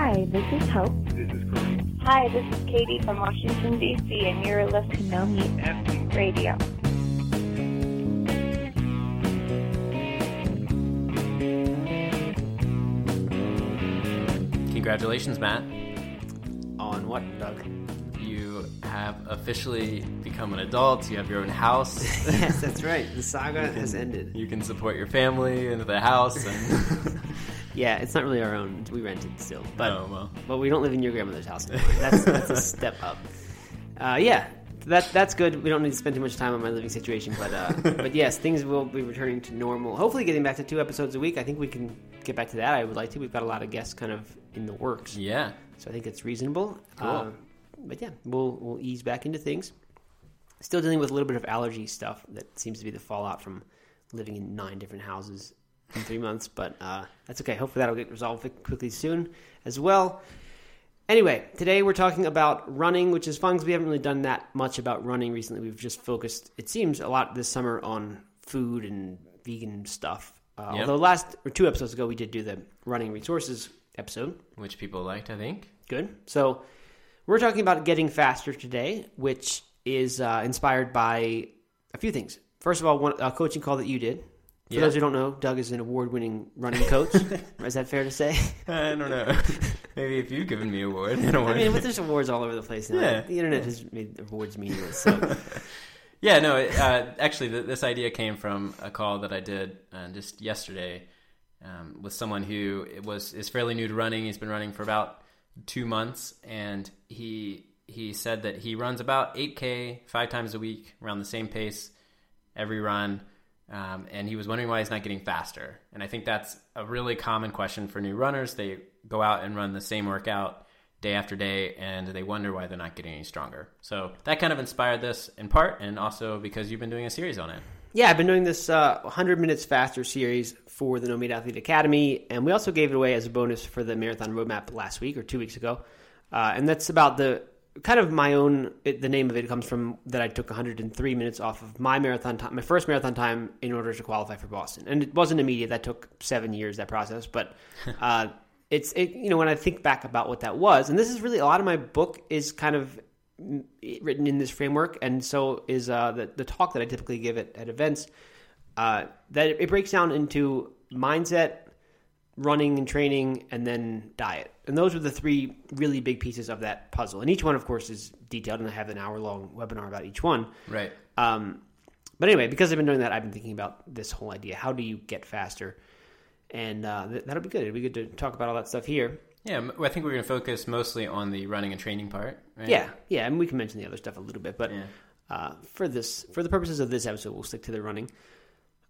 Hi, this is Hope. This is Chris. Hi, this is Katie from Washington, D.C., and you're listening to No Meat Radio. Congratulations, Matt. On what, Doug? You have officially become an adult. You have your own house. yes, that's right. The saga has ended. You can support your family and the house. And Yeah, it's not really our own. We rent it still, but oh well. but we don't live in your grandmother's house anymore. That's that's a step up. Uh, yeah, that that's good. We don't need to spend too much time on my living situation, but uh, but yes, things will be returning to normal. Hopefully, getting back to two episodes a week. I think we can get back to that. I would like to. We've got a lot of guests kind of in the works, Yeah. so I think it's reasonable. Cool. Uh, but yeah, we'll we'll ease back into things. Still dealing with a little bit of allergy stuff that seems to be the fallout from living in nine different houses in three months, but uh, that's okay. Hopefully, that'll get resolved quickly soon as well. Anyway, today we're talking about running, which is fun because we haven't really done that much about running recently. We've just focused, it seems, a lot this summer on food and vegan stuff. Uh, Yep. Although last or two episodes ago we did do the running resources episode. Which people liked, I think. Good. So we're talking about getting faster today, which is uh, inspired by a few things. First of all, one, a coaching call that you did. For Yeah. those who don't know, Doug is an award-winning running coach. is that fair to say? I don't know. Maybe if you've given me award, an I mean, but there's awards all over the place now. Yeah. The internet has made awards meaningless. So Yeah, no. Uh, actually, th- this idea came from a call that I did uh, just yesterday um, with someone who was is fairly new to running. He's been running for about two months, and he he said that he runs about eight k five times a week, around the same pace every run. Um, and he was wondering why he's not getting faster. And I think that's a really common question for new runners. They go out and run the same workout day after day, and they wonder why they're not getting any stronger. So that kind of inspired this in part, and also because you've been doing a series on it. yeah, I've been doing this uh, 100 minutes faster series for the No Meat Athlete Academy, and we also gave it away as a bonus for the marathon roadmap last week or two weeks ago. Uh, and that's about the kind of my own. It, the name of it comes from that I took 103 minutes off of my marathon time, my first marathon time, in order to qualify for Boston. And it wasn't immediate. That took seven years. That process, but uh, it's it. You know, when I think back about what that was, and this is really a lot of my book is kind of mm, written in this framework, and so is uh, the the talk that I typically give at, at events. Uh, that it, it breaks down into mindset, running and training, and then diet. And those are the three really big pieces of that puzzle. And each one, of course, is detailed, and I have an hour long webinar about each one. Right. Um, but anyway, because I've been doing that, I've been thinking about this whole idea. How do you get faster? And uh, th- that'll be good. It'll be good to talk about all that stuff here. Yeah, I think we're going to focus mostly on the running and training part. Right? Yeah, yeah, and we can mention the other stuff a little bit, but Yeah. uh, for this, for the purposes of this episode, we'll stick to the running.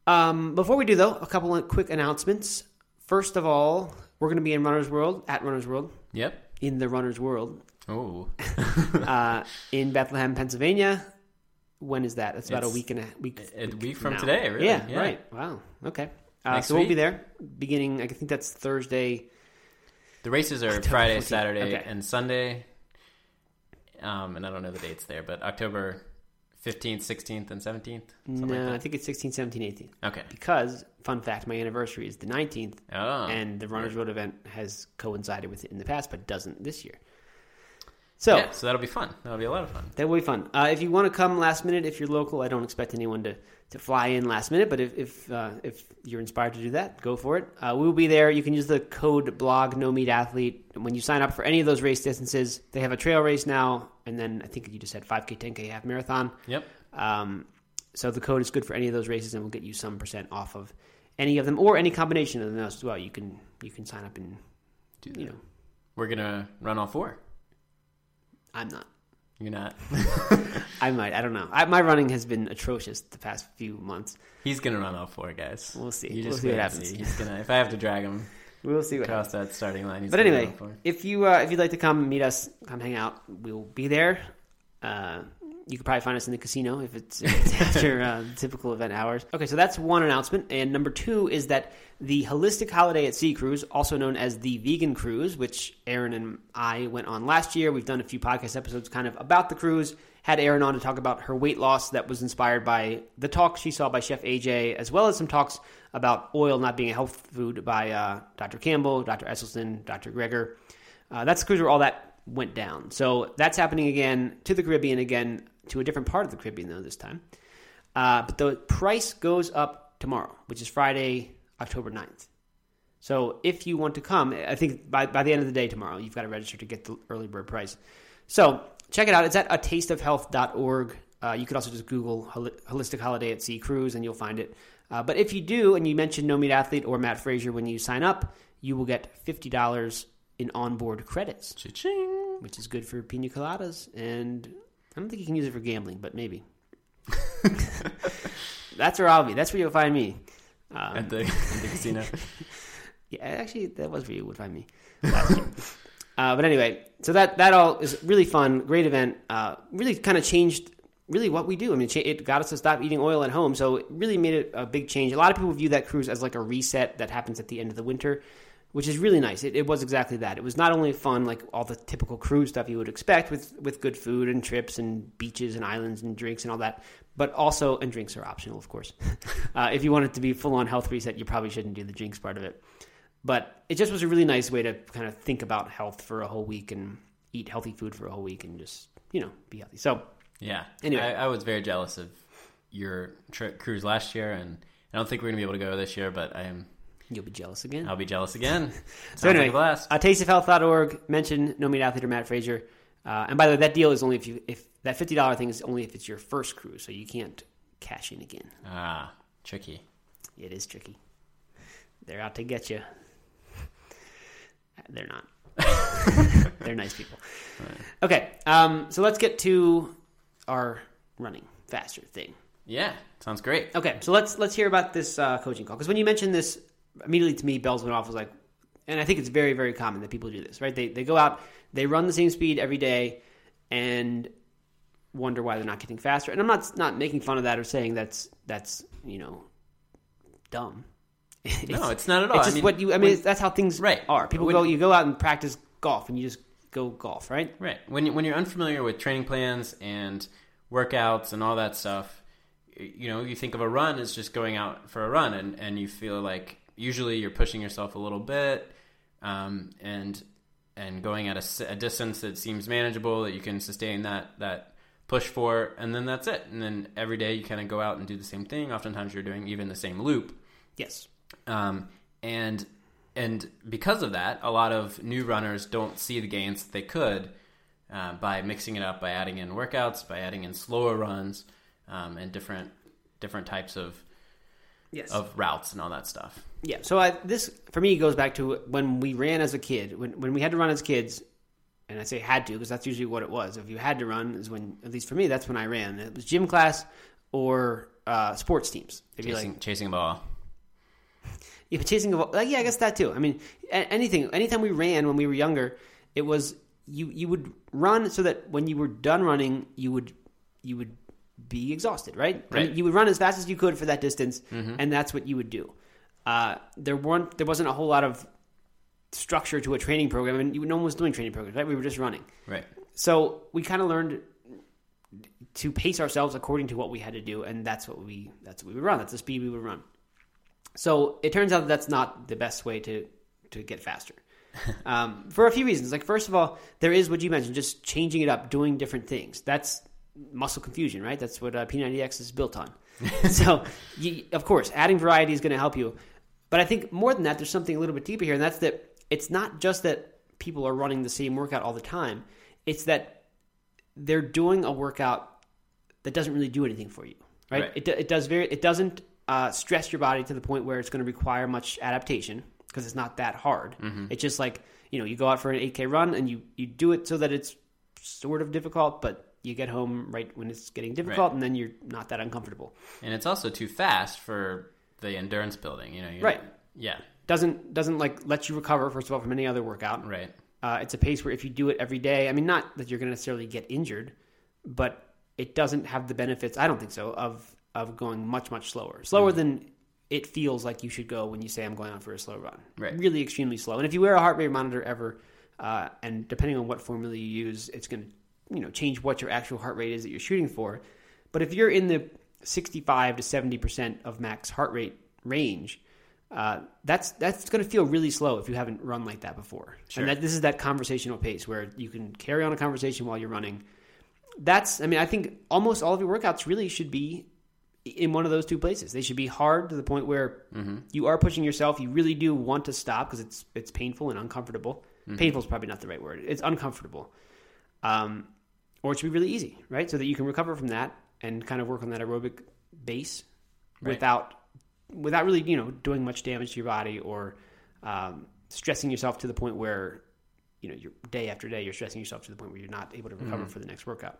Um, before we do, though, a couple of quick announcements. First of all, we're going to be in Runner's World at Runner's World Yep. in the Runner's World Oh. uh, in Bethlehem, Pennsylvania. When is that? That's about a week and a week. a week from today, really. Yeah, Yeah. right. Wow. Okay. Uh, so we'll be there beginning. I think that's Thursday. The races are Friday, 14th. Saturday, Okay. and Sunday. Um, and I don't know the dates there, but October 15th, 16th, and 17th? No, like I think it's 16, 17, 18. Okay. Because, fun fact, my anniversary is the 19th, Oh. and the Runner's World event has coincided with it in the past, but doesn't this year. So yeah, so that'll be fun. That'll be a lot of fun. that will be fun. Uh, if you want to come last minute, if you're local, I don't expect anyone to, to fly in last minute, but if if, uh, if you're inspired to do that, go for it. Uh, we will be there. You can use the code blog no meat athlete when you sign up for any of those race distances. They have a trail race now, and then I think you just said 5K, 10K, half marathon. Yep. Um, so the code is good for any of those races, and we'll get you some percent off of any of them or any combination of them as well. You can you can sign up and do you know We're going to run all four. I'm not. You're not. I might. I don't know. I, my running has been atrocious the past few months. He's going to run all four, guys. We'll see. You We'll just see what happens. He's gonna. If I have to drag him We'll see what happens. across that starting line, But anyway, run all four. if you uh, if you'd like to come meet us, come hang out. We'll be there. Uh, you could probably find us in the casino if it's, if it's after uh, typical event hours. Okay, so that's one announcement, and number two is that the Holistic Holiday at Sea Cruise, also known as the Vegan Cruise, which Erin and I went on last year. We've done a few podcast episodes kind of about the cruise. Had Erin on to talk about her weight loss that was inspired by the talk she saw by Chef AJ, as well as some talks about oil not being a health food by uh, Dr. Campbell, Dr. Esselstyn, Dr. Greger. Uh, that's the cruise where all that went down. So that's happening again to the Caribbean again to a different part of the Caribbean though this time. Uh, but the price goes up tomorrow, which is Friday, October 9th. So if you want to come, I think by, by the end of the day tomorrow, you've got to register to get the early bird price. So check it out. It's at a tasteofhealth.org. Uh, you could also just Google Holistic Holiday at Sea Cruise and you'll find it. Uh, but if you do, and you mention No Meat Athlete or Matt Frazier when you sign up, you will get $50 in onboard credits, Cha-ching. which is good for pina coladas. And I don't think you can use it for gambling, but maybe. That's where I'll be. That's where you'll find me. Um, at the, at the casino. Yeah, actually, that was where you would find me. uh, but anyway, so that that all is really fun, great event. Uh, really kind of changed really what we do. I mean, it it got us to stop eating oil at home, so it really made it a big change. A lot of people view that cruise as like a reset that happens at the end of the winter, which is really nice. It, it was exactly that. It was not only fun, like all the typical cruise stuff you would expect with with good food and trips and beaches and islands and drinks and all that, but also and drinks are optional, of course. uh, if you want it to be full on health reset, you probably shouldn't do the drinks part of it. But it just was a really nice way to kind of think about health for a whole week and eat healthy food for a whole week and just you know be healthy. So Yeah. Anyway. I, I was very jealous of your trip cruise last year, and I don't think we're gonna be able to go this year, but I am. you'll be jealous again. I'll be jealous again. So Sounds like anyway, a blast. uh, tasteofhealth.org. Mention No Meat Athlete or Matt Frazier. Uh, and by the way, that deal is only if you if that fifty dollar thing is only if it's your first cruise, so you can't cash in again. ah, tricky. It is tricky. They're out to get you. They're not. They're nice people. Okay, um, so let's get to our running faster thing. Yeah, sounds great. Okay, so let's let's hear about this uh, coaching call because when you mentioned this, immediately to me bells went off. I was like, and I think it's very very common that people do this, right? They they go out, they run the same speed every day, and wonder why they're not getting faster. And I'm not not making fun of that or saying that's that's you know dumb. No, it's not at all. It's I just mean, what you. I mean, when- that's how things Right. are. People When- go. You go out and practice golf, and you just go golf, right? Right. When you, when you're unfamiliar with training plans and workouts and all that stuff, you know, you think of a run as just going out for a run, and and you feel like usually you're pushing yourself a little bit, um, and and going at a distance that seems manageable that you can sustain that that push for, and then that's it. And then every day you kind of go out and do the same thing. Oftentimes you're doing even the same loop. Yes. Um, and and because of that, a lot of new runners don't see the gains that they could uh, by mixing it up, by adding in workouts, by adding in slower runs, um, and different different types of Yes. of routes and all that stuff. Yeah. So I, this for me goes back to when we ran as a kid. When when we had to run as kids, and I say had to because that's usually what it was. If you had to run, is when at least for me that's when I ran. It was gym class or uh, sports teams. If you Chasing, like, chasing a ball. Yeah, but chasing a ball. Like, yeah, I guess that too. I mean, anything. Anytime we ran when we were younger, it was you. You would run so that when you were done running, you would you would be exhausted, right? I mean, you would run as fast as you could for that distance, and that's what you would do. Uh, there weren't there wasn't a whole lot of structure to a training program, and you, no one was doing training programs, right? We were just running. Right. So we kind of learned to pace ourselves according to what we had to do, and that's what we that's what we would run. That's the speed we would run. So it turns out that that's not the best way to to get faster. um, for a few reasons. Like first of all, there is what you mentioned, just changing it up, doing different things. That's muscle confusion, right? That's what uh, P90X is built on. so, you, of course, adding variety is going to help you. But I think more than that, there's something a little bit deeper here, and that's that it's not just that people are running the same workout all the time. It's that they're doing a workout that doesn't really do anything for you, right? Right. It, it does very it doesn't uh, stress your body to the point where it's going to require much adaptation because it's not that hard. It's just like you know you go out for an 8k run and you you do it so that it's sort of difficult, but you get home right when it's getting difficult, Right. and then you're not that uncomfortable. And it's also too fast for the endurance building. You know. you're- Right. Yeah. Doesn't doesn't like let you recover first of all from any other workout. Right. Uh, it's a pace where if you do it every day, I mean, not that you're going to necessarily get injured, but it doesn't have the benefits. I don't think so of of going much much slower, slower than it feels like you should go when you say I'm going out for a slow run. Right. Really extremely slow. And if you wear a heart rate monitor ever, uh, and depending on what formula you use, it's going to you know change what your actual heart rate is that you're shooting for. But if you're in the 65 to 70 percent of max heart rate range, uh, that's that's going to feel really slow if you haven't run like that before. Sure. And that this is that conversational pace where you can carry on a conversation while you're running. That's I mean I think almost all of your workouts really should be in one of those two places. They should be hard to the point where you are pushing yourself. You really do want to stop because it's it's painful and uncomfortable. Painful is probably not the right word. It's uncomfortable. Um, or it should be really easy, right? So that you can recover from that and kind of work on that aerobic base Right. without without really you know doing much damage to your body or um, stressing yourself to the point where you know you're day after day you're stressing yourself to the point where you're not able to recover for the next workout.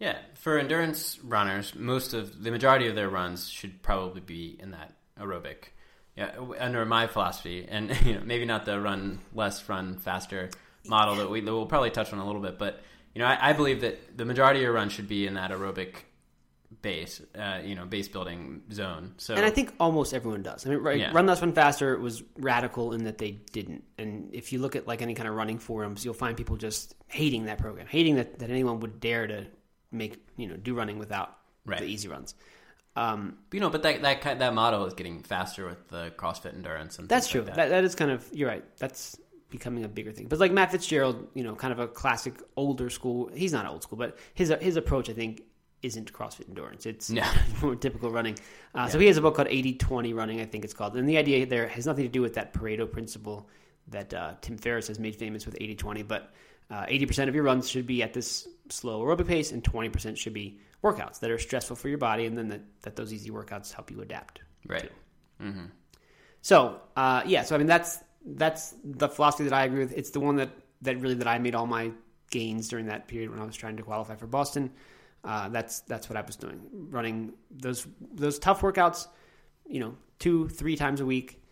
Yeah, for endurance runners, most of the majority of their runs should probably be in that aerobic. Yeah, under my philosophy, and you know, maybe not the run less, run faster model that we that we'll probably touch on a little bit, but you know, I, I believe that the majority of your run should be in that aerobic base, uh, you know, base building zone. So, And I think almost everyone does. I mean, right, Yeah. Run Less, Run Faster was radical in that they didn't. And if you look at like any kind of running forums, you'll find people just hating that program, hating that, that anyone would dare to make you know do running without Right. the easy runs. Um, you know, but that that ki- that model is getting faster with the CrossFit endurance, and That's true. like that. that is kind of you're right. That's becoming a bigger thing. But like Matt Fitzgerald, you know, kind of a classic older school. He's not old school, but his his approach, I think, isn't CrossFit endurance. It's No. more typical running. Uh, So he has a book called 80-20 running, I think it's called. And the idea there has nothing to do with that Pareto principle that uh, Tim Ferriss has made famous with 80-20, but uh, 80% of your runs should be at this slow aerobic pace and 20% should be workouts that are stressful for your body and then that, that those easy workouts help you adapt. right. So uh, yeah, so I mean that's that's the philosophy that I agree with. It's the one that that really that I made all my gains during that period when I was trying to qualify for Boston. Uh, that's that's what I was doing, running those those tough workouts. You know, two three times a week,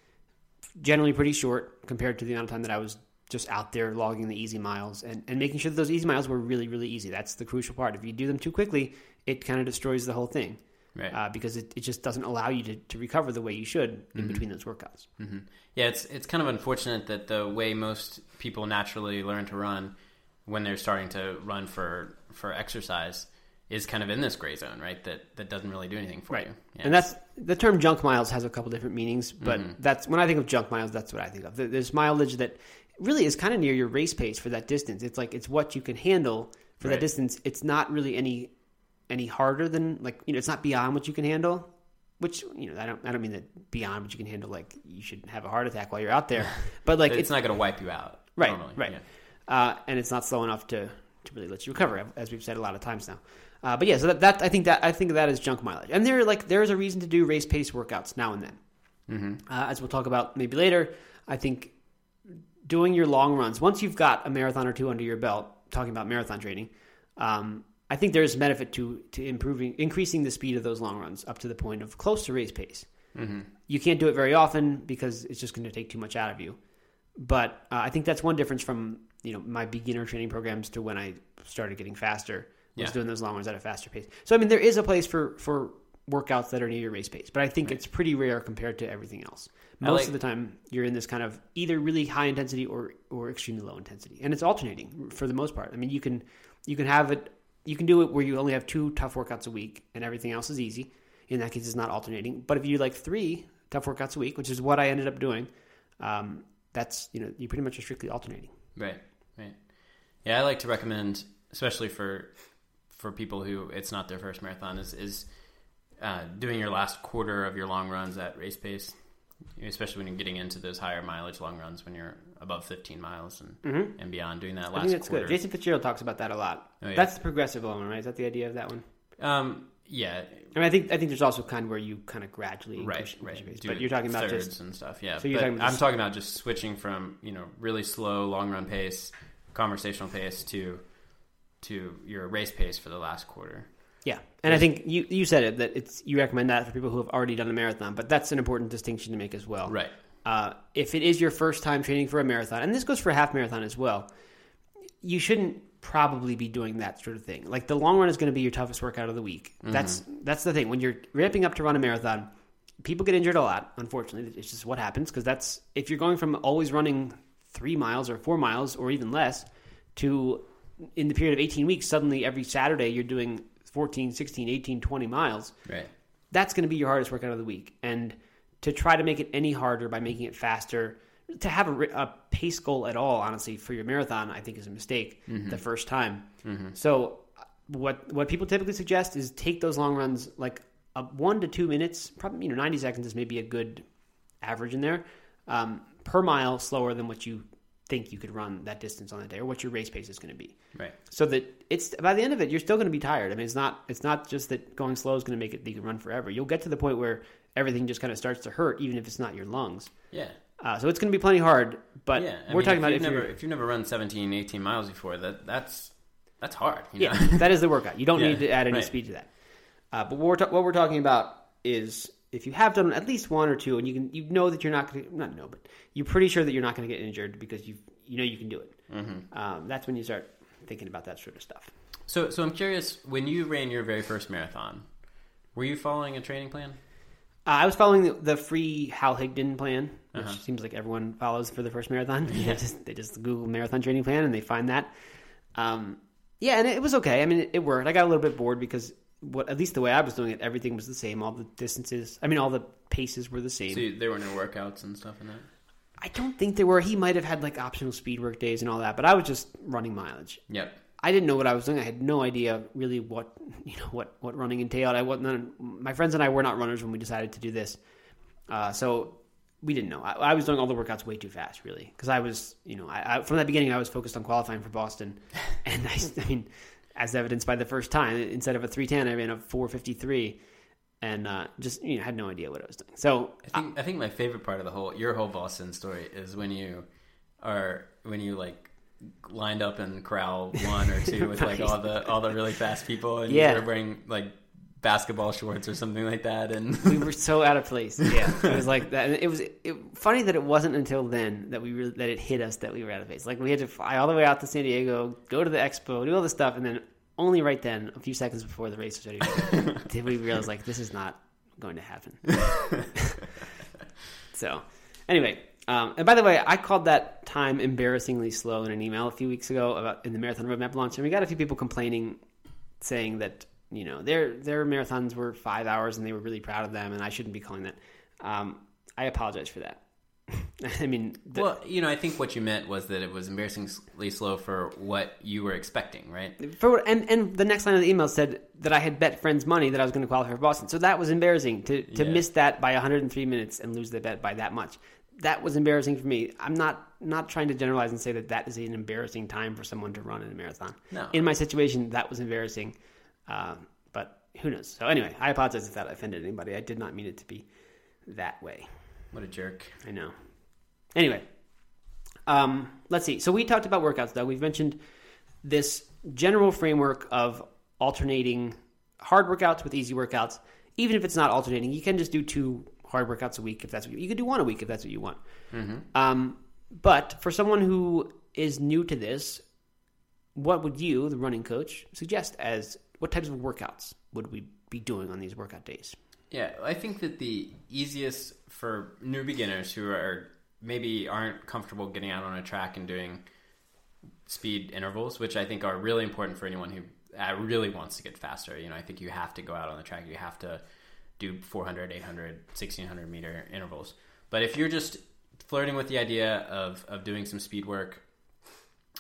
generally pretty short compared to the amount of time that I was just out there logging the easy miles and, and making sure that those easy miles were really really easy. That's the crucial part. If you do them too quickly, it kind of destroys the whole thing Right. uh, because it, it just doesn't allow you to, to recover the way you should in between those workouts. hmm Yeah, it's it's kind of unfortunate that the way most people naturally learn to run when they're starting to run for for exercise is kind of in this gray zone, right? That that doesn't really do anything for Right. you. Yeah. And that's the term junk miles has a couple different meanings, but that's when I think of junk miles, that's what I think of. There's mileage that really is kind of near your race pace for that distance. It's like it's what you can handle for Right. that distance. It's not really any any harder than like you know, it's not beyond what you can handle. Which you know, I don't I don't mean that beyond what you can handle. Like you should have a heart attack while you're out there, but like it's, it's, not going to wipe you out. right, normally. right, Yeah. uh, and it's not slow enough to to really let you recover, as we've said a lot of times now. Uh, but yeah, so that, that I think that I think that is junk mileage, and there like there is a reason to do race pace workouts now and then. Mm-hmm. Uh, as we'll talk about maybe later, I think doing your long runs once you've got a marathon or two under your belt, talking about marathon training, um, I think there's benefit to to improving increasing the speed of those long runs up to the point of close to race pace. Mm-hmm. You can't do it very often because it's just going to take too much out of you. But uh, I think that's one difference from you know my beginner training programs to when I started getting faster was Yeah. doing those long runs at a faster pace. So I mean there is a place for for workouts that are near your race pace, but I think it's pretty rare compared to everything else. Most like- of the time you're in this kind of either really high intensity or or extremely low intensity, and it's alternating for the most part. I mean you can you can have it you can do it where you only have two tough workouts a week and everything else is easy. In that case, it's not alternating. But if you do like three tough workouts a week, which is what I ended up doing, um, that's you know you pretty much are strictly alternating. Right, right. Yeah, I like to recommend, especially for for people who it's not their first marathon, is is uh, doing your last quarter of your long runs at race pace, especially when you're getting into those higher mileage long runs when you're above 15 miles and and beyond. Doing that Mm-hmm. I think that's quarter. good. Jason Fitzgerald talks about that a lot. Oh, yeah. That's the progressive one, right? Is that the idea of that one? Um, yeah, I mean, I think I think there's also kind of where you kind of gradually right, right. pace. But you're talking about thirds just and stuff. Yeah, So you're but talking about I'm talking about just switching from you know really slow long run pace, conversational pace to to your race pace for the last quarter. Yeah. And I think you you said it that it's you recommend that for people who have already done a marathon, but that's an important distinction to make as well. Right. Uh, if it is your first time training for a marathon, and this goes for a half marathon as well, you shouldn't probably be doing that sort of thing. Like the long run is going to be your toughest workout of the week. That's that's the thing. When you're ramping up to run a marathon, people get injured a lot. Unfortunately, it's just what happens because that's if you're going from always running three miles or four miles or even less to in the period of 18 weeks, suddenly every Saturday you're doing 14, 16, 18, 20 miles Right. that's going to be your hardest workout of the week. And to try to make it any harder by making it faster, to have a, a pace goal at all, honestly, for your marathon, I think is a mistake Mm-hmm. the first time. So, uh, what what people typically suggest is take those long runs like a one to two minutes, probably you know ninety seconds is maybe a good average in there um, per mile, slower than what you think you could run that distance on the day or what your race pace is going to be Right. so that it's by the end of it you're still going to be tired i mean it's not it's not just that going slow is going to make it that you can run forever you'll get to the point where everything just kind of starts to hurt even if it's not your lungs Yeah. uh, so it's going to be plenty hard but Yeah. I we're mean, talking about you've if never you're if you've never run 17, 18 miles before, that that's that's hard. You yeah know? that is the workout you don't Yeah, need to add any right. speed to that uh, but what we're, ta- what we're talking about is if you have done at least one or two and you can you know that you're not going to not know but you're pretty sure that you're not going to get injured because you you know you can do it Mm-hmm. um, that's when you start thinking about that sort of stuff So so I'm curious, when you ran your very first marathon, were you following a training plan? Uh, I was following the, the free Hal Higdon plan, which Uh-huh. seems like everyone follows for the first marathon. they just they just Google marathon training plan and they find that. Um, yeah, and it was okay. I mean, it, it worked. I got a little bit bored because what at least the way I was doing it, everything was the same. All the distances, I mean, all the paces were the same. So you, there were no workouts and stuff in that. I don't think there were. He might have had like optional speed work days and all that, but I was just running mileage. Yep. I didn't know what I was doing. I had no idea really what you know what what running entailed. I wasn't. My friends and I were not runners when we decided to do this, uh, so we didn't know. I, I was doing all the workouts way too fast, really, because I was you know I, I, from that beginning I was focused on qualifying for Boston, and I, I mean, as evidenced by the first time, instead of a three ten, I ran a four fifty three, and uh, just you know had no idea what I was doing. So I think I think my favorite part of the whole your whole Boston story is when you are when you like lined up in corral one or two with like all the all the really fast people and Yeah. you're wearing like basketball shorts or something like that and we were so out of place. Yeah, it was like that. And it was it, funny that it wasn't until then that we really, that it hit us that we were out of place. Like we had to fly all the way out to San Diego, go to the expo, do all this stuff, and then only right then, a few seconds before the race was ready, did we realize like this is not going to happen. so, anyway. Um, and by the way, I called that time embarrassingly slow in an email a few weeks ago about in the marathon roadmap launch, and we got a few people complaining, saying that you know their their marathons were five hours and they were really proud of them, and I shouldn't be calling that. Um, I apologize for that. I mean, the, well you know I think what you meant was that it was embarrassingly slow for what you were expecting right for what- and and the next line of the email said that I had bet friends money that I was going to qualify for Boston. So that was embarrassing to to Yeah. miss that by 103 minutes and lose the bet by that much. That was embarrassing for me. I'm not not trying to generalize and say that that is an embarrassing time for someone to run in a marathon. No. In my situation, that was embarrassing. Um, but who knows? So anyway, I apologize if that offended anybody. I did not mean it to be that way. what a jerk I know. Anyway, um, let's see. So we talked about workouts, though. We've mentioned this general framework of alternating hard workouts with easy workouts. Even if it's not alternating, you can just do two hard workouts a week if that's what you, you could do one a week if that's what you want. Um, but for someone who is new to this, what would you, the running coach, suggest as what types of workouts would we be doing on these workout days? Yeah, I think that the easiest for new beginners who are maybe aren't comfortable getting out on a track and doing speed intervals, which I think are really important for anyone who uh, really wants to get faster. You know, I think you have to go out on the track. You have to do 400, 800, 1600 meter intervals. But if you're just flirting with the idea of, of doing some speed work,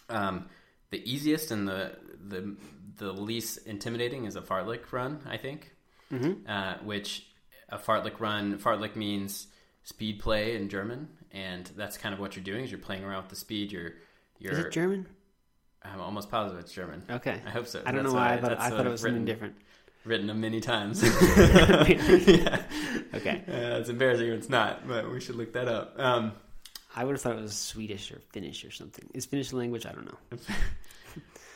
um, the easiest and the, the the least intimidating is a fartlek run, I think. Uh, which a fartlek run, fartlek means speed play in German, and that's kind of what you're doing. Is you're playing around with the speed. You're you're. Is it German? I'm almost positive it's German. Okay. I hope so. I don't That's know why I what I thought it was something written, different. Written them many times. okay. Yeah, it's embarrassing if it's not, but we should look that up. Um, I would have thought it was Swedish or Finnish or something. Is Finnish a language? I don't know.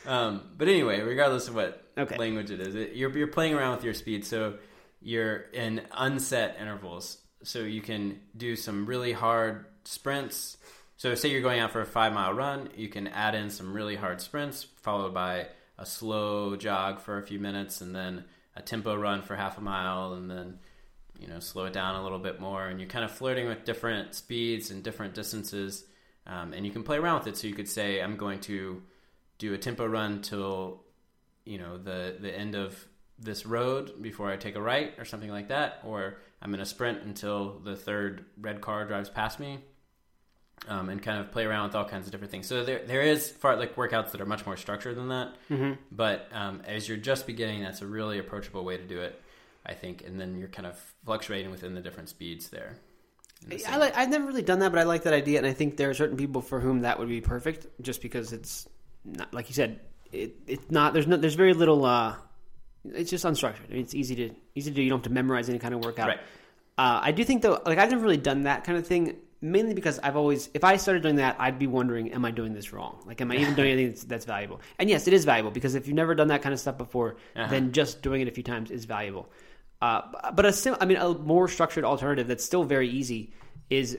Um, but anyway, regardless of what Okay. language it is, it, you're you're playing around with your speed, so you're in unset intervals. So you can do some really hard sprints. So say you're going out for a five mile run, you can add in some really hard sprints, followed by a slow jog for a few minutes, and then a tempo run for half a mile, and then you know slow it down a little bit more. And you're kind of flirting with different speeds and different distances, um, and you can play around with it. So you could say, I'm going to do a tempo run till you know the the end of this road before I take a right or something like that, or I'm going to sprint until the third red car drives past me, um, and kind of play around with all kinds of different things. So there there is fartlek workouts that are much more structured than that, Mm-hmm. but um, as you're just beginning, that's a really approachable way to do it, I think. And then you're kind of fluctuating within the different speeds there. the I like, I've never really done that, but I like that idea, and I think there are certain people for whom that would be perfect, just because it's not, like you said, it, it's not. There's no, there's very little. Uh, it's just unstructured. I mean, it's easy to easy to do. You don't have to memorize any kind of workout. Right. Uh, I do think though, like I've never really done that kind of thing, mainly because I've always, if I started doing that, I'd be wondering, am I doing this wrong? Like, am I even doing anything that's, that's valuable? And yes, it is valuable because if you've never done that kind of stuff before, Uh-huh. then just doing it a few times is valuable. Uh, but a sim- I mean, a more structured alternative that's still very easy is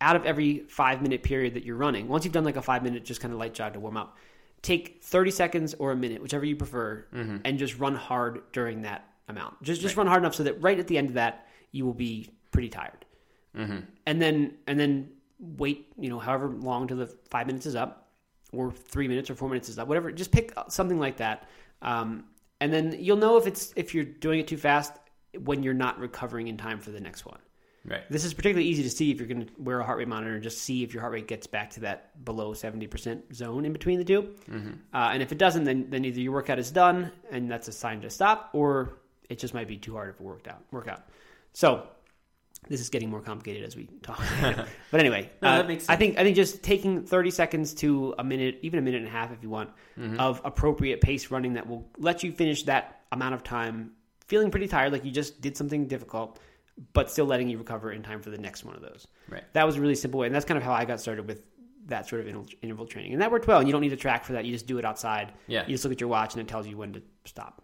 out of every five minute period that you're running. Once you've done like a five minute, just kind of light jog to warm up, take 30 seconds or a minute, whichever you prefer, and just run hard during that amount. Just just run hard enough so that right at the end of that, you will be pretty tired. And then and then wait, you know, however long till the five minutes is up, or three minutes or four minutes is up, whatever. Just pick something like that, um, and then you'll know if it's if you're doing it too fast when you're not recovering in time for the next one. Right. This is particularly easy to see if you're going to wear a heart rate monitor and just see if your heart rate gets back to that below 70% zone in between the 2 Uh, and if it doesn't, then, then either your workout is done and that's a sign to stop, or it just might be too hard of a workout. workout. So this is getting more complicated as we talk. but anyway, No, uh, that makes I think I think just taking 30 seconds to a minute, even a minute and a half if you want, Mm-hmm. of appropriate pace running that will let you finish that amount of time feeling pretty tired, like you just did something difficult, but still letting you recover in time for the next one of those. Right. That was a really simple way, and that's kind of how I got started with that sort of interval, training, and that worked well. And you don't need a track for that; you just do it outside. Yeah. You just look at your watch, and it tells you when to stop.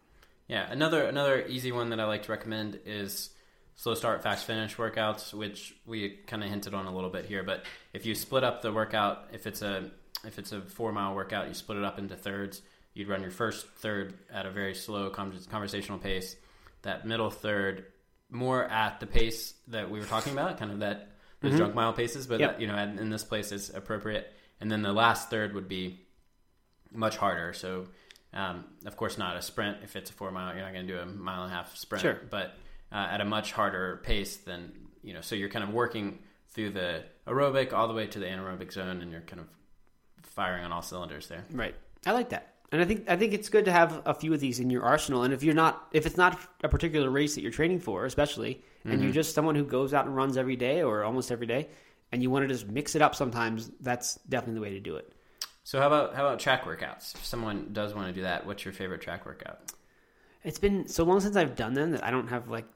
Yeah, another another easy one that I like to recommend is slow start, fast finish workouts, which we kind of hinted on a little bit here. But if you split up the workout, if it's a if it's a four mile workout, you split it up into thirds. You'd run your first third at a very slow conversational pace. That middle third more at the pace that we were talking about, kind of that those junk mile paces, but Yep. that, you know, in in this place is appropriate. And then the last third would be much harder. So, um, of course, not a sprint. If it's a four mile, you're not going to do a mile and a half sprint. Sure. But uh, at a much harder pace than you know. So you're kind of working through the aerobic all the way to the anaerobic zone, and you're kind of firing on all cylinders there. Right. I like that. And I think I think it's good to have a few of these in your arsenal. And if you're not, if it's not a particular race that you're training for, especially, and you're just someone who goes out and runs every day or almost every day, and you want to just mix it up sometimes, that's definitely the way to do it. So how about how about track workouts? If someone does want to do that, what's your favorite track workout? It's been so long since I've done them that I don't have like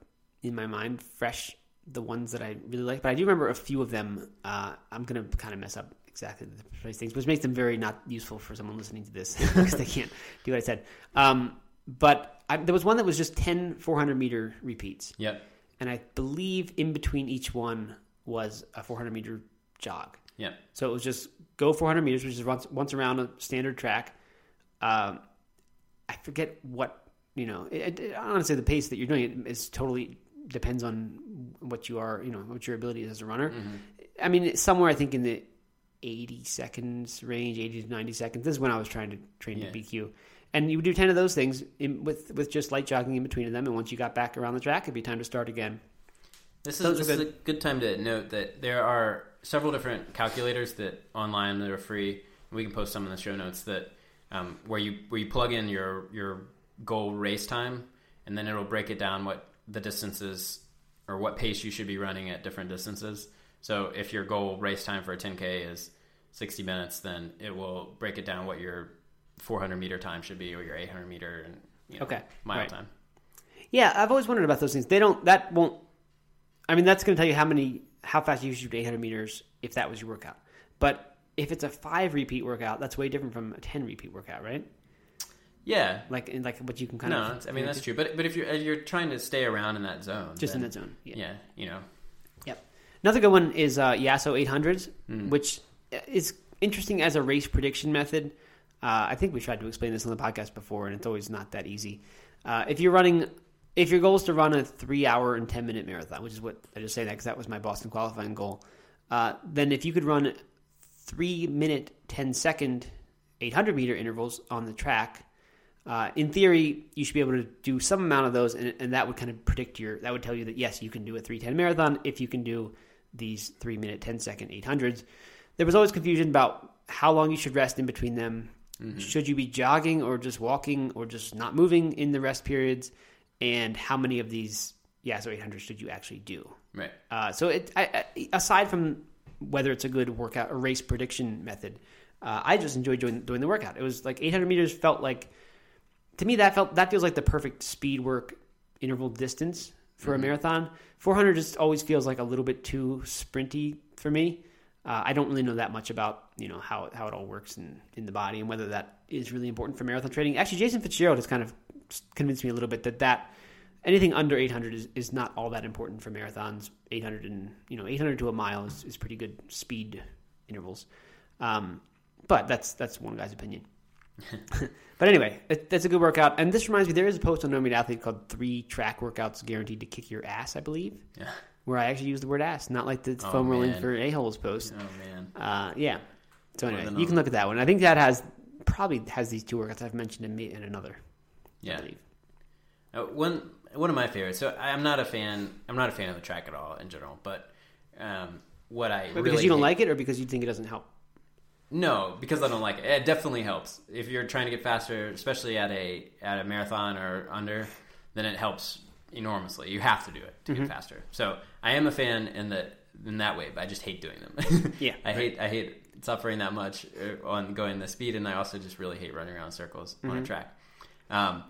in my mind fresh the ones that I really like. But I do remember a few of them. Uh, I'm gonna kind of mess up exactly the precise things, which makes them very not useful for someone listening to this because they can't do what I said. Um, but I, there was one that was just 10 400 meter repeats, Yep. and I believe in between each one was a 400 meter jog. Yep. So it was just go 400 meters, which is once, once around a standard track. Um, I forget what you know. It, it, I don't want to say the pace that you're doing it is totally depends on what you are, you know, what your ability is as a runner. I mean, somewhere I think in the 80 seconds range, 80 to 90 seconds. This is when I was trying to train Yeah. to BQ. And you would do 10 of those things in, with with just light jogging in between them. And once you got back around the track, it'd be time to start again. This is, this is a good time to note that there are several different calculators that online that are free. We can post some in the show notes that um, where you where you plug in your your goal race time, and then it'll break it down what the distances or what pace you should be running at different distances. So if your goal race time for a 10k is 60 minutes, then it will break it down what your 400 meter time should be or your 800 meter and you know, Okay, mile right. time. Yeah, I've always wondered about those things. They don't. That won't. I mean, that's going to tell you how many, how fast you should do 800 meters if that was your workout. But if it's a five repeat workout, that's way different from a 10 repeat workout, right? Yeah, Like, in like what you can kind no, of. it's- I mean that's true. But but if you're if you're trying to stay around in that zone, Just in that zone. Yeah. yeah, you know. Another good one is uh, Yasso 800s, Mm. which is interesting as a race prediction method. Uh, I think we tried to explain this on the podcast before, and it's always not that easy. Uh, if you're running, if your goal is to run a three hour and 10 minute marathon, which is what I just say that because that was my Boston qualifying goal, uh, then if you could run three minute, 10 second, 800 meter intervals on the track, Uh, in theory, you should be able to do some amount of those, and, and that would kind of predict your. That would tell you that yes, you can do a three ten marathon if you can do these three minute 10 second 800s. There was always confusion about how long you should rest in between them. Mm-hmm. Should you be jogging or just walking or just not moving in the rest periods? And how many of these Yasso 800s should you actually do? Right. Uh, so, it, I, aside from whether it's a good workout or race prediction method, uh, I just enjoyed doing, doing the workout. It was like 800 meters felt like, to me, that felt that feels like the perfect speed work interval distance for mm-hmm. a marathon. 400 just always feels like a little bit too sprinty for me. Uh, I don't really know that much about you know how how it all works in in the body and whether that is really important for marathon training. Actually, Jason Fitzgerald has kind of convinced me a little bit that that anything under 800 is, is not all that important for marathons. 800 and you know 800 to a mile is, is pretty good speed intervals. Um, but that's that's one guy's opinion. but anyway, it, that's a good workout. And this reminds me, there is a post on No Meat Athlete called Three Track Workouts Guaranteed to Kick Your Ass, I believe. Yeah. Where I actually use the word ass, not like the oh, foam rolling for a-holes post. Oh, man. Uh, yeah. So anyway, you can look at that one. I think that has probably has these two workouts I've mentioned in, me, in another. Yeah. Uh, one one of my favorites. So I'm not a fan. I'm not a fan of the track at all in general. But um, what I but because you don't hate, like it, or because you think it doesn't help. No, because I don't like it. It definitely helps if you're trying to get faster, especially at a at a marathon or under. Then it helps enormously. You have to do it to mm-hmm. get faster. So I am a fan in that in that way, but I just hate doing them. yeah, I right. hate I hate suffering that much uh, on going the speed, and I also just really hate running around circles mm-hmm. on a mm-hmm. track. Um,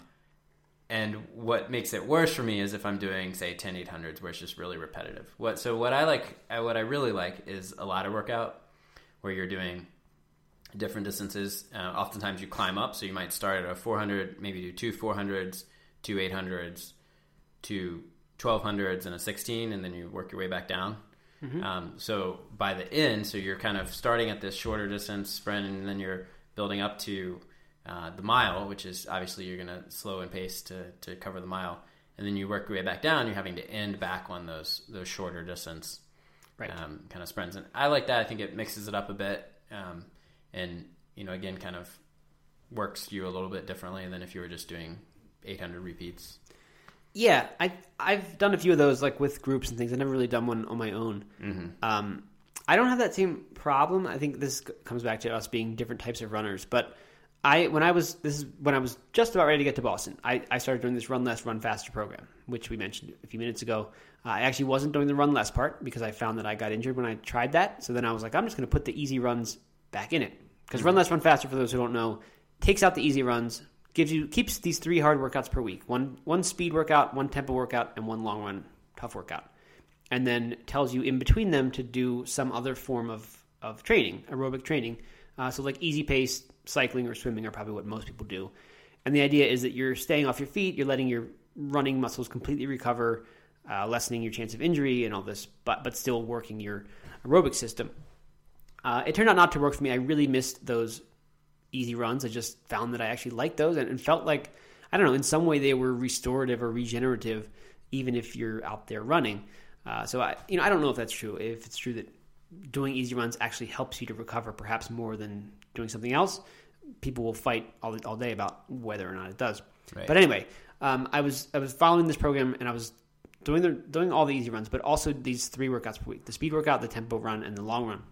and what makes it worse for me is if I'm doing say 10 800s where it's just really repetitive. What so what I like uh, what I really like is a lot of workout where you're doing different distances. Uh, oftentimes you climb up, so you might start at a 400, maybe do two 400s, two 800s, two 1200s, and a 16, and then you work your way back down. Mm-hmm. Um, so by the end, so you're kind of starting at this shorter distance sprint, and then you're building up to uh, the mile, which is obviously you're going to slow in pace to, to cover the mile, and then you work your way back down. You're having to end back on those those shorter distance right. um, kind of sprints, and I like that. I think it mixes it up a bit. Um, and you know again kind of works you a little bit differently than if you were just doing 800 repeats yeah i i've done a few of those like with groups and things i've never really done one on my own mm-hmm. um, i don't have that same problem i think this comes back to us being different types of runners but I when I was this is when I was just about ready to get to Boston. I, I started doing this run less, run faster program, which we mentioned a few minutes ago. Uh, I actually wasn't doing the run less part because I found that I got injured when I tried that. So then I was like, I'm just going to put the easy runs back in it. Because mm-hmm. run less, run faster, for those who don't know, takes out the easy runs, gives you keeps these three hard workouts per week one one speed workout, one tempo workout, and one long run tough workout, and then tells you in between them to do some other form of of training, aerobic training. Uh, so like easy pace cycling or swimming are probably what most people do. And the idea is that you're staying off your feet, you're letting your running muscles completely recover, uh, lessening your chance of injury and all this, but but still working your aerobic system. Uh, it turned out not to work for me. I really missed those easy runs. I just found that I actually liked those and, and felt like, I don't know, in some way they were restorative or regenerative, even if you're out there running. Uh, so I, you know, I don't know if that's true. If it's true that doing easy runs actually helps you to recover, perhaps more than doing something else. People will fight all, all day about whether or not it does. Right. But anyway, um, I was I was following this program and I was doing the doing all the easy runs, but also these three workouts per week: the speed workout, the tempo run, and the long run.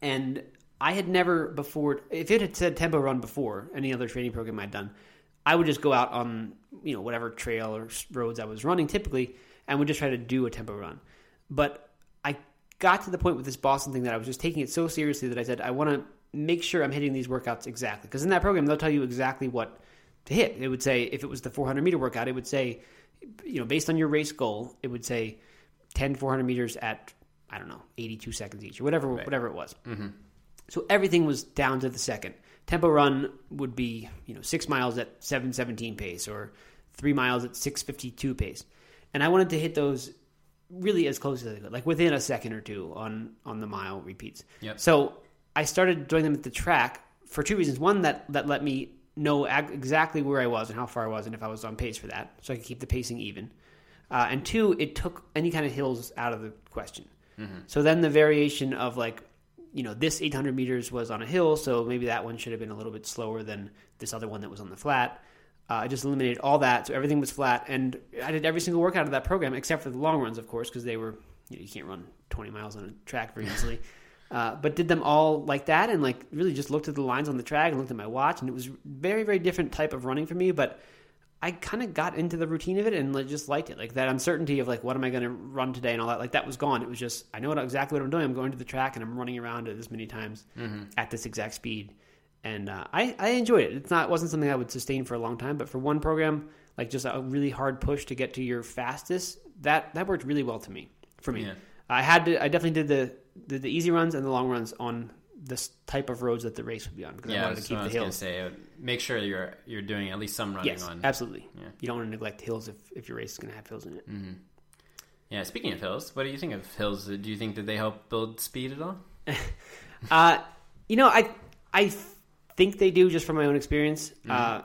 And I had never before, if it had said tempo run before any other training program I'd done, I would just go out on you know whatever trail or roads I was running typically, and would just try to do a tempo run. But I got to the point with this Boston thing that I was just taking it so seriously that I said I want to make sure I'm hitting these workouts exactly because in that program they'll tell you exactly what to hit. It would say if it was the 400 meter workout, it would say you know based on your race goal, it would say 10 400 meters at I don't know, 82 seconds each or whatever right. whatever it was. Mm-hmm. So everything was down to the second. Tempo run would be, you know, 6 miles at 717 pace or 3 miles at 652 pace. And I wanted to hit those really as close as I could, like within a second or two on on the mile repeats. Yep. So I started doing them at the track for two reasons. One that that let me know ag- exactly where I was and how far I was and if I was on pace for that, so I could keep the pacing even. Uh, and two, it took any kind of hills out of the question. Mm-hmm. So then the variation of like you know, this 800 meters was on a hill, so maybe that one should have been a little bit slower than this other one that was on the flat. Uh, I just eliminated all that, so everything was flat, and I did every single workout of that program except for the long runs, of course, because they were you, know, you can't run 20 miles on a track very easily. Uh, but did them all like that, and like really just looked at the lines on the track and looked at my watch, and it was very very different type of running for me, but. I kind of got into the routine of it and like, just liked it. Like that uncertainty of like, what am I going to run today and all that. Like that was gone. It was just I know exactly what I'm doing. I'm going to the track and I'm running around it this many times at this exact speed, and uh, I I enjoyed it. It's not wasn't something I would sustain for a long time, but for one program, like just a really hard push to get to your fastest, that that worked really well to me. For me, Yeah. I had to. I definitely did the, the the easy runs and the long runs on this type of roads that the race would be on because I Yeah, wanted to keep I the hills. say. Make sure you're you're doing at least some running Yes, on. absolutely. Yeah. You don't want to neglect hills if, if your race is going to have hills in it. Yeah. Speaking of hills, what do you think of hills? Do you think that they help build speed at all? Uh, you know, I I think they do just from my own experience. Uh,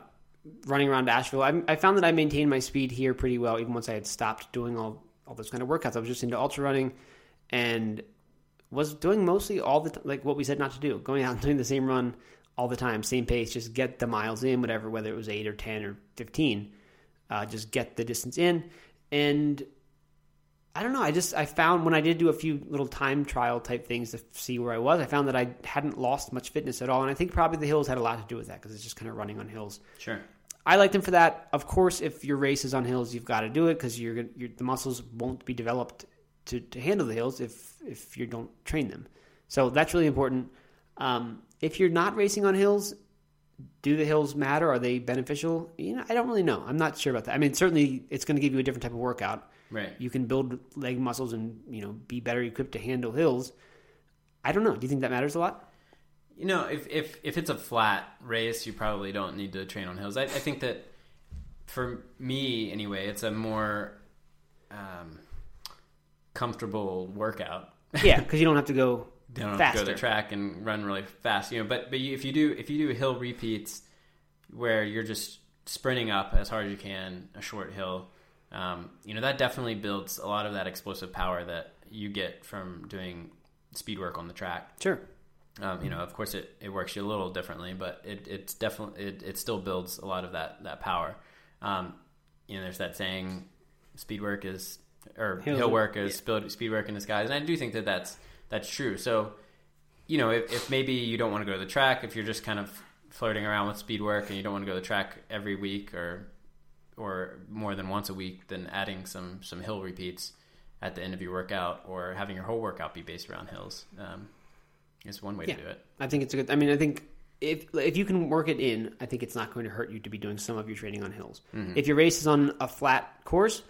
running around Asheville, I, I found that I maintained my speed here pretty well, even once I had stopped doing all all those kind of workouts. I was just into ultra running, and was doing mostly all the like what we said not to do, going out and doing the same run all the time, same pace, just get the miles in, whatever, whether it was eight or ten or fifteen, uh, just get the distance in, and I don't know. I just I found when I did do a few little time trial type things to see where I was, I found that I hadn't lost much fitness at all, and I think probably the hills had a lot to do with that because it's just kind of running on hills. Sure. I liked them for that. Of course, if your race is on hills, you've got to do it because you're, you're the muscles won't be developed to, to handle the hills if if you don't train them. So that's really important. Um, if you're not racing on hills, do the hills matter? Are they beneficial? You know, I don't really know. I'm not sure about that. I mean, certainly it's going to give you a different type of workout. Right. You can build leg muscles and you know be better equipped to handle hills. I don't know. Do you think that matters a lot? You know, if if if it's a flat race, you probably don't need to train on hills. I, I think that for me anyway, it's a more um, comfortable workout. Yeah, because you don't have to go They don't have faster. to go to the track and run really fast, you know. But but if you do if you do hill repeats where you're just sprinting up as hard as you can a short hill, um, you know that definitely builds a lot of that explosive power that you get from doing speed work on the track. Sure. Um, you know, of course, it, it works you a little differently, but it it's definitely it, it still builds a lot of that that power. Um, you know, there's that saying, speed work is or Hill- hill, work is speed speed work in disguise, and I do think that that's that's true. So, you know, if, if maybe you don't want to go to the track, if you're just kind of flirting around with speed work and you don't want to go to the track every week or or more than once a week, then adding some some hill repeats at the end of your workout or having your whole workout be based around hills um, is one way Yeah. to do it. I think it's a good. I mean, I think if if you can work it in, I think it's not going to hurt you to be doing some of your training on hills. Mm-hmm. If your race is on a flat course,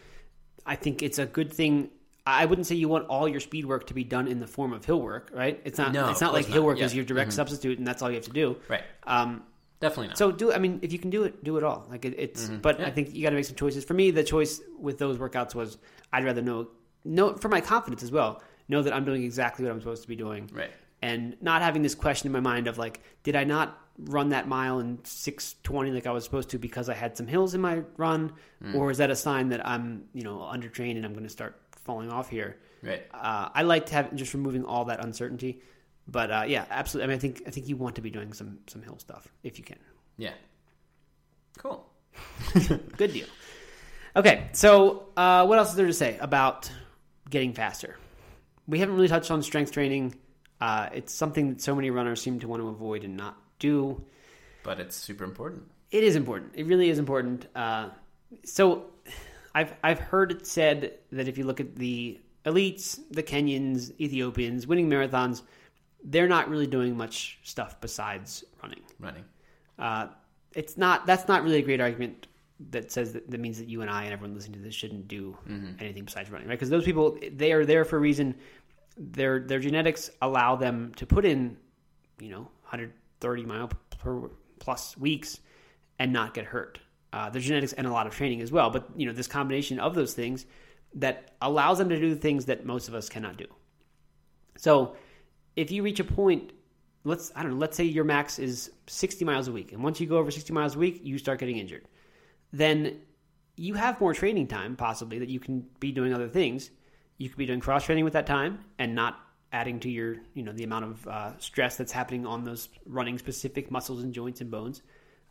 I think it's a good thing. I wouldn't say you want all your speed work to be done in the form of hill work, right? It's not. No, it's not like course hill not. work is your direct substitute, and that's all you have to do. Right. Um, Definitely not. so do I mean if you can do it, do it all. Like it, it's, but Yeah. I think you got to make some choices. For me, the choice with those workouts was I'd rather know know for my confidence as well. Know that I'm doing exactly what I'm supposed to be doing, right. and not having this question in my mind of like, did I not run that mile in six twenty like I was supposed to because I had some hills in my run, or is that a sign that I'm you know undertrained and I'm going to start falling off here? Right. Uh, I like to have just removing all that uncertainty. But uh, yeah, absolutely. I mean, I think I think you want to be doing some some hill stuff if you can. Yeah. Cool. Good deal. Okay, so uh, what else is there to say about getting faster? We haven't really touched on strength training. Uh, it's something that so many runners seem to want to avoid and not do. But it's super important. It is important. It really is important. Uh, so, I've I've heard it said that if you look at the elites, the Kenyans, Ethiopians winning marathons, they're not really doing much stuff besides running. Running. Uh, it's not. That's not really a great argument that says that, that means that you and I and everyone listening to this shouldn't do anything besides running, right? Because those people they are there for a reason. Their their genetics allow them to put in, you know, 130 mile per plus weeks and not get hurt. Uh, their genetics and a lot of training as well, but you know this combination of those things that allows them to do things that most of us cannot do. So, if you reach a point let's I don't know, let's say your max is 60 miles a week, and once you go over 60 miles a week, you start getting injured. Then you have more training time possibly that you can be doing other things. You could be doing cross training with that time and not adding to your you know the amount of uh, stress that's happening on those running specific muscles and joints and bones.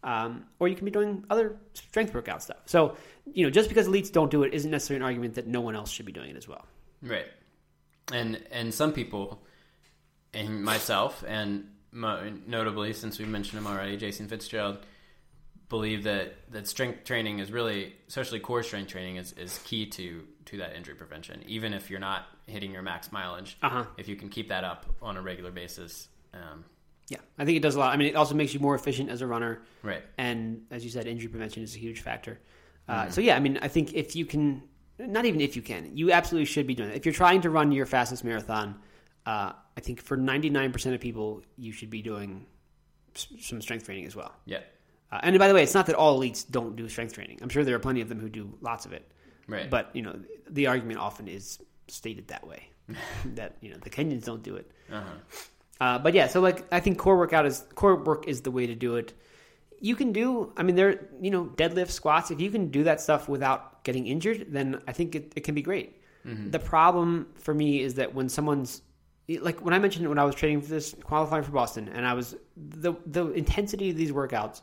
Um, or you can be doing other strength workout stuff. So, you know, just because elites don't do it isn't necessarily an argument that no one else should be doing it as well. Right. And and some people, and myself, and notably since we mentioned him already, Jason Fitzgerald, believe that, that strength training is really, especially core strength training, is, is key to to that injury prevention. Even if you're not hitting your max mileage, Uh-huh. if you can keep that up on a regular basis, um, Yeah, I think it does a lot. I mean, it also makes you more efficient as a runner. right? and as you said, injury prevention is a huge factor. Uh, So yeah, I mean, I think if you can, not even if you can, you absolutely should be doing it. If you're trying to run your fastest marathon, uh, I think for 99% of people, you should be doing some strength training as well. Yeah, Uh, and by the way, it's not that all elites don't do strength training. I'm sure there are plenty of them who do lots of it. right. But you know, the argument often is stated that way that you know the Kenyans don't do it. uh-huh. Uh, but yeah, so like I think core workout is core work is the way to do it. You can do, I mean, there, you know, deadlift, squats. If you can do that stuff without getting injured, then I think it, it can be great. The problem for me is that when someone's like when I mentioned when I was training for this qualifying for Boston, and I was the the intensity of these workouts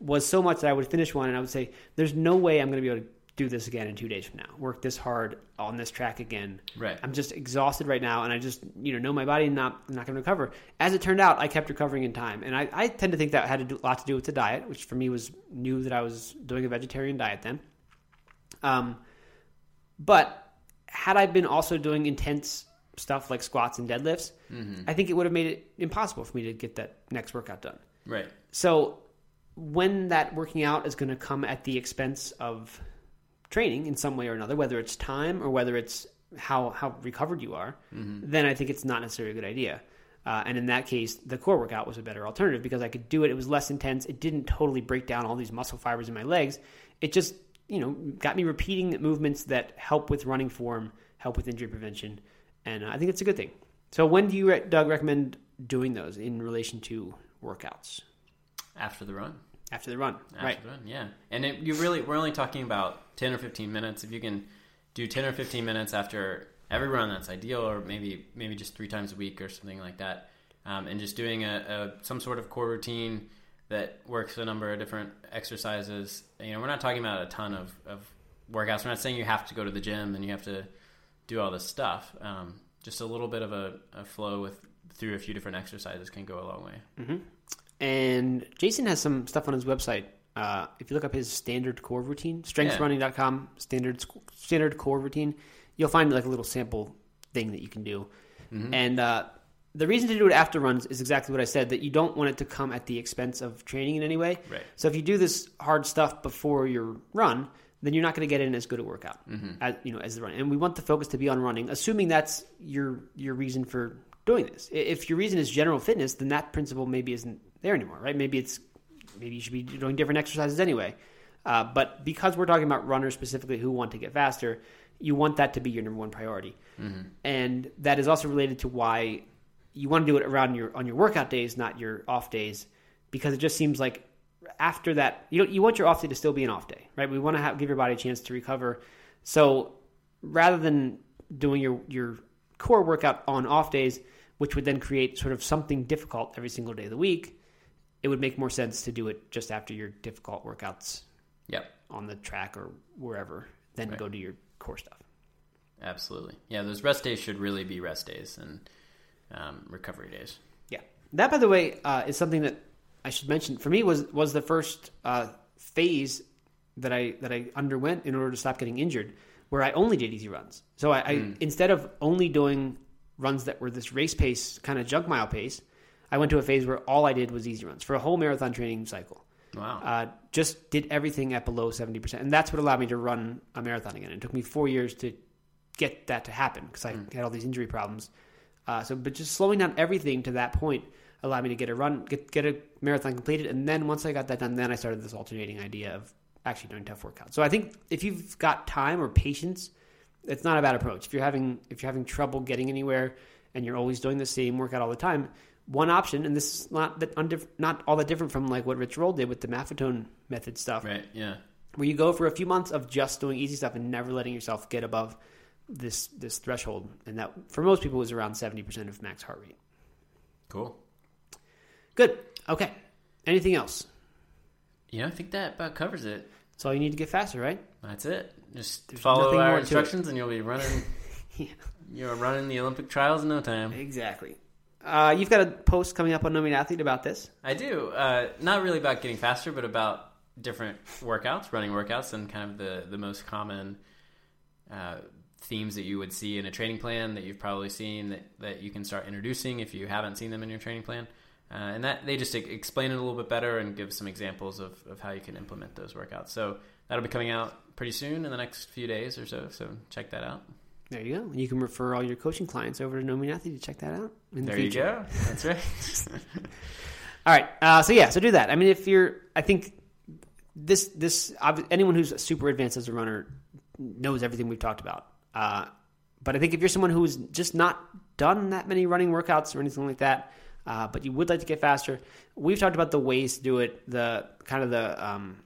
was so much that I would finish one and I would say, "There's no way I'm going to be able to do this again in two days from now. Work this hard on this track again. Right. I'm just exhausted right now, and I just you know know my body not not going to recover. As it turned out, I kept recovering in time, and I, I tend to think that had a do- lot to do with the diet, which for me was new that I was doing a vegetarian diet then. Um, but had I been also doing intense stuff like squats and deadlifts, I think it would have made it impossible for me to get that next workout done. right. So when that working out is going to come at the expense of training in some way or another, whether it's time or whether it's how how recovered you are, then I think it's not necessarily a good idea. Uh, and in that case, the core workout was a better alternative because I could do it. It was less intense. It didn't totally break down all these muscle fibers in my legs. It just you know got me repeating movements that help with running form, help with injury prevention, and uh, I think it's a good thing. So when do you, Doug, recommend doing those in relation to workouts? After the run. After the run, After right? the run, yeah. And it, you really, we're only talking about ten or fifteen minutes. If you can do ten or fifteen minutes after every run, that's ideal. Or maybe, maybe just three times a week or something like that. Um, and just doing a, a some sort of core routine that works a number of different exercises. You know, we're not talking about a ton of, of workouts. We're not saying you have to go to the gym and you have to do all this stuff. Um, just a little bit of a, a flow with through a few different exercises can go a long way. And Jason has some stuff on his website. Uh, if you look up his standard core routine, strengthrunning.com, standard standard core routine, you'll find like a little sample thing that you can do. And uh, the reason to do it after runs is exactly what I said that you don't want it to come at the expense of training in any way. Right. So if you do this hard stuff before your run, then you're not going to get in as good a workout as you know as the run. And we want the focus to be on running, assuming that's your your reason for doing this. If your reason is general fitness, then that principle maybe isn't there anymore, right? Maybe it's maybe you should be doing different exercises anyway. Uh, but because we're talking about runners specifically who want to get faster, you want that to be your number one priority, and that is also related to why you want to do it around your on your workout days, not your off days, because it just seems like after that you you want your off day to still be an off day, right? We want to have, give your body a chance to recover. So rather than doing your your core workout on off days, which would then create sort of something difficult every single day of the week, it would make more sense to do it just after your difficult workouts Yep. on the track or wherever, then Right. go to your core stuff. Absolutely. Yeah, those rest days should really be rest days and um, recovery days. Yeah, that by the way uh, is something that I should mention. For me, was was the first uh, phase that I that I underwent in order to stop getting injured, where I only did easy runs. So I, I instead of only doing runs that were this race pace kind of junk mile pace, I went to a phase where all I did was easy runs for a whole marathon training cycle. Wow. Uh, just did everything at below seventy percent, and that's what allowed me to run a marathon again. It took me four years to get that to happen because I had all these injury problems. Uh, so, but just slowing down everything to that point allowed me to get a run, get get a marathon completed, and then once I got that done, then I started this alternating idea of actually doing tough workouts. So I think if you've got time or patience, it's not a bad approach. If you're having if you're having trouble getting anywhere and you're always doing the same workout all the time, one option, and this is not that undif- not all that different from like what Rich Roll did with the Maffetone method stuff, right. Yeah. where you go for a few months of just doing easy stuff and never letting yourself get above this this threshold, and that for most people was around seventy percent of max heart rate. Cool. Good. Okay. Anything else? You know, I think that about covers it. That's all you need to get faster, right? That's it. Just There's follow our more instructions, and you'll be running. Yeah. You're running the Olympic trials in no time. Exactly. Uh, you've got a post coming up on No Meat Athlete about this. I do. Uh, not really about getting faster, but about different workouts, running workouts, and kind of the the most common uh, themes that you would see in a training plan that you've probably seen that, that you can start introducing if you haven't seen them in your training plan. Uh, and that they just explain it a little bit better and give some examples of, of how you can implement those workouts. So that'll be coming out pretty soon in the next few days or so. So check that out. There you go. You can refer all your coaching clients over to No Meat Athlete to check that out. In the There you future. go. That's right. All right. Uh, so yeah, so do that. I mean, if you're, I think this this anyone who's super advanced as a runner knows everything we've talked about. Uh, but I think if you're someone who's just not done that many running workouts or anything like that, uh, but you would like to get faster, we've talked about the ways to do it, the kind of the um,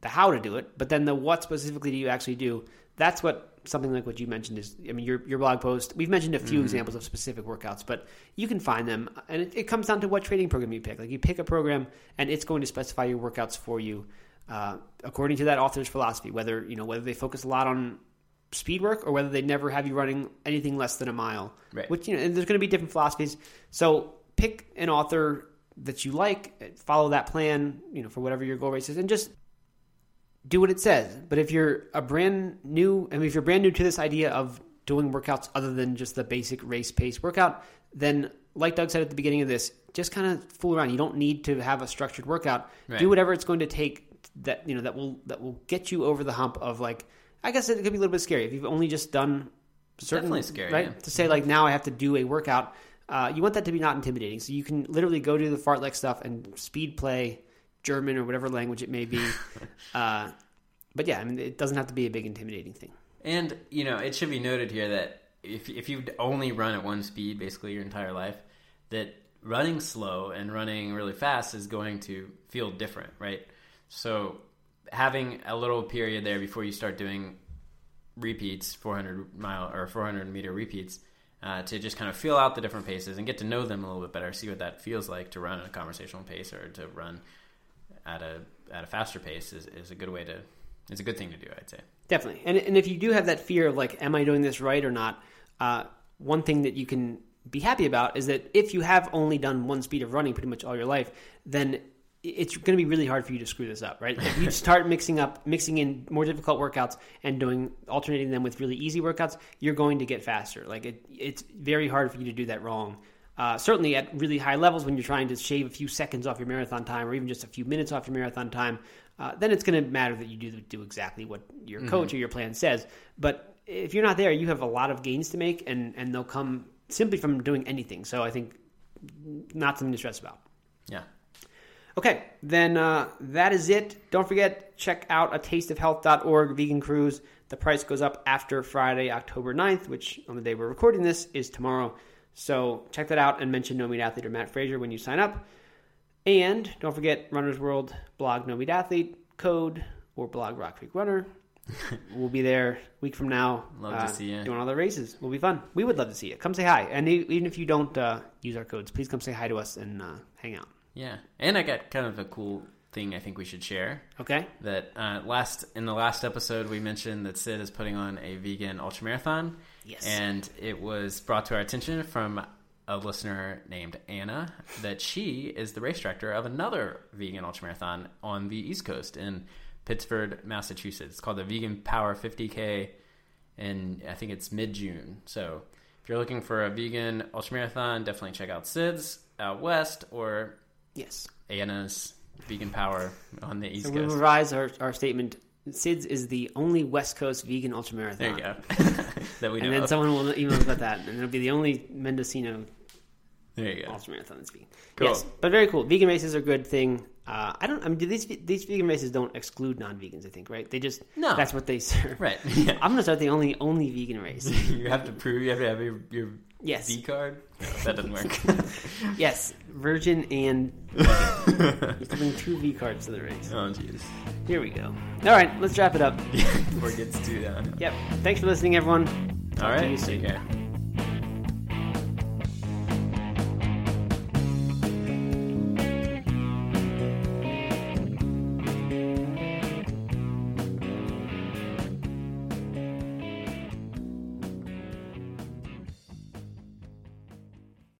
the how to do it, but then the what specifically do you actually do? That's what something like what you mentioned is. I mean, your your blog post. We've mentioned a few examples of specific workouts, but you can find them, and it, it comes down to what training program you pick. Like you pick a program, and it's going to specify your workouts for you uh, according to that author's philosophy. Whether you know whether they focus a lot on speed work or whether they never have you running anything less than a mile. Right. Which you know, and there's going to be different philosophies. So pick an author that you like, follow that plan, you know, for whatever your goal race is, and just do what it says. But if you're a brand new, I mean, if you're brand new to this idea of doing workouts other than just the basic race pace workout, then like Doug said at the beginning of this, just kind of fool around. You don't need to have a structured workout. Right. Do whatever it's going to take that you know that will that will get you over the hump of like. I guess it could be a little bit scary if you've only just done certain Definitely scary, right? yeah. To say like now I have to do a workout. Uh, you want that to be not intimidating, so you can literally go do the fartlek stuff and speed play German or whatever language it may be. uh, but yeah, I mean, it doesn't have to be a big intimidating thing. And you know, it should be noted here that if if you only run at one speed basically your entire life, that running slow and running really fast is going to feel different, right? So having a little period there before you start doing repeats, 400 mile or 400 meter repeats, uh, to just kind of feel out the different paces and get to know them a little bit better, see what that feels like to run at a conversational pace or to run at a at a faster pace is, is a good way to is a good thing to do, I'd say. Definitely. And, and if you do have that fear of like, am I doing this right or not? Uh, one thing that you can be happy about is that if you have only done one speed of running pretty much all your life, then it's going to be really hard for you to screw this up, right? If you start mixing up, mixing in more difficult workouts and doing alternating them with really easy workouts, you're going to get faster. Like it, it's very hard for you to do that wrong. Uh, certainly at really high levels when you're trying to shave a few seconds off your marathon time or even just a few minutes off your marathon time, uh, then it's going to matter that you do do exactly what your coach or your plan says. But if you're not there, you have a lot of gains to make, and and they'll come simply from doing anything. So I think not something to stress about. Yeah. Okay, then uh, that is it. Don't forget, check out a tasteofhealth.org vegan cruise. The price goes up after Friday, October 9th, which on the day we're recording this is tomorrow. So check that out and mention No Meat Athlete or Matt Frazier when you sign up. And don't forget Runner's World blog No Meat Athlete code or blog Rock Creek Runner. we'll be there a week from now. Love to uh, see you. Doing all the races. Will be fun. We would love to see you. Come say hi. And even if you don't uh, use our codes, please come say hi to us and uh, hang out. Yeah. And I got kind of a cool thing I think we should share. Okay? That uh, last in the last episode we mentioned that Sid is putting on a vegan ultramarathon. Yes. And it was brought to our attention from a listener named Anna that she is the race director of another vegan ultramarathon on the East Coast in Pittsfield, Massachusetts. It's called the Vegan Power 50K, and I think it's mid June. So if you're looking for a vegan ultramarathon, definitely check out Sid's out west or Yes. Anna's Vegan Power on the East So Coast. revise our, our statement. Sid's is the only West Coast vegan ultramarathon. There you go. that we know And then of. someone will email us about that, and it'll be the only Mendocino there you go. ultramarathon that's vegan. Cool. Yes, but very cool. Vegan races are a good thing. Uh, I don't. I mean, do these these vegan races don't exclude non-vegans. I think, right? They just No. That's what they serve. Right. Yeah. I'm gonna start the only only vegan race. you have to prove you have to have your, your Yes. V card. That doesn't work. yes, virgin and you have bring two V cards to the race. oh jeez. Here we go. All right, let's wrap it up. Before it gets too down. Yep. Thanks for listening, everyone. Talk All to you soon. Take care.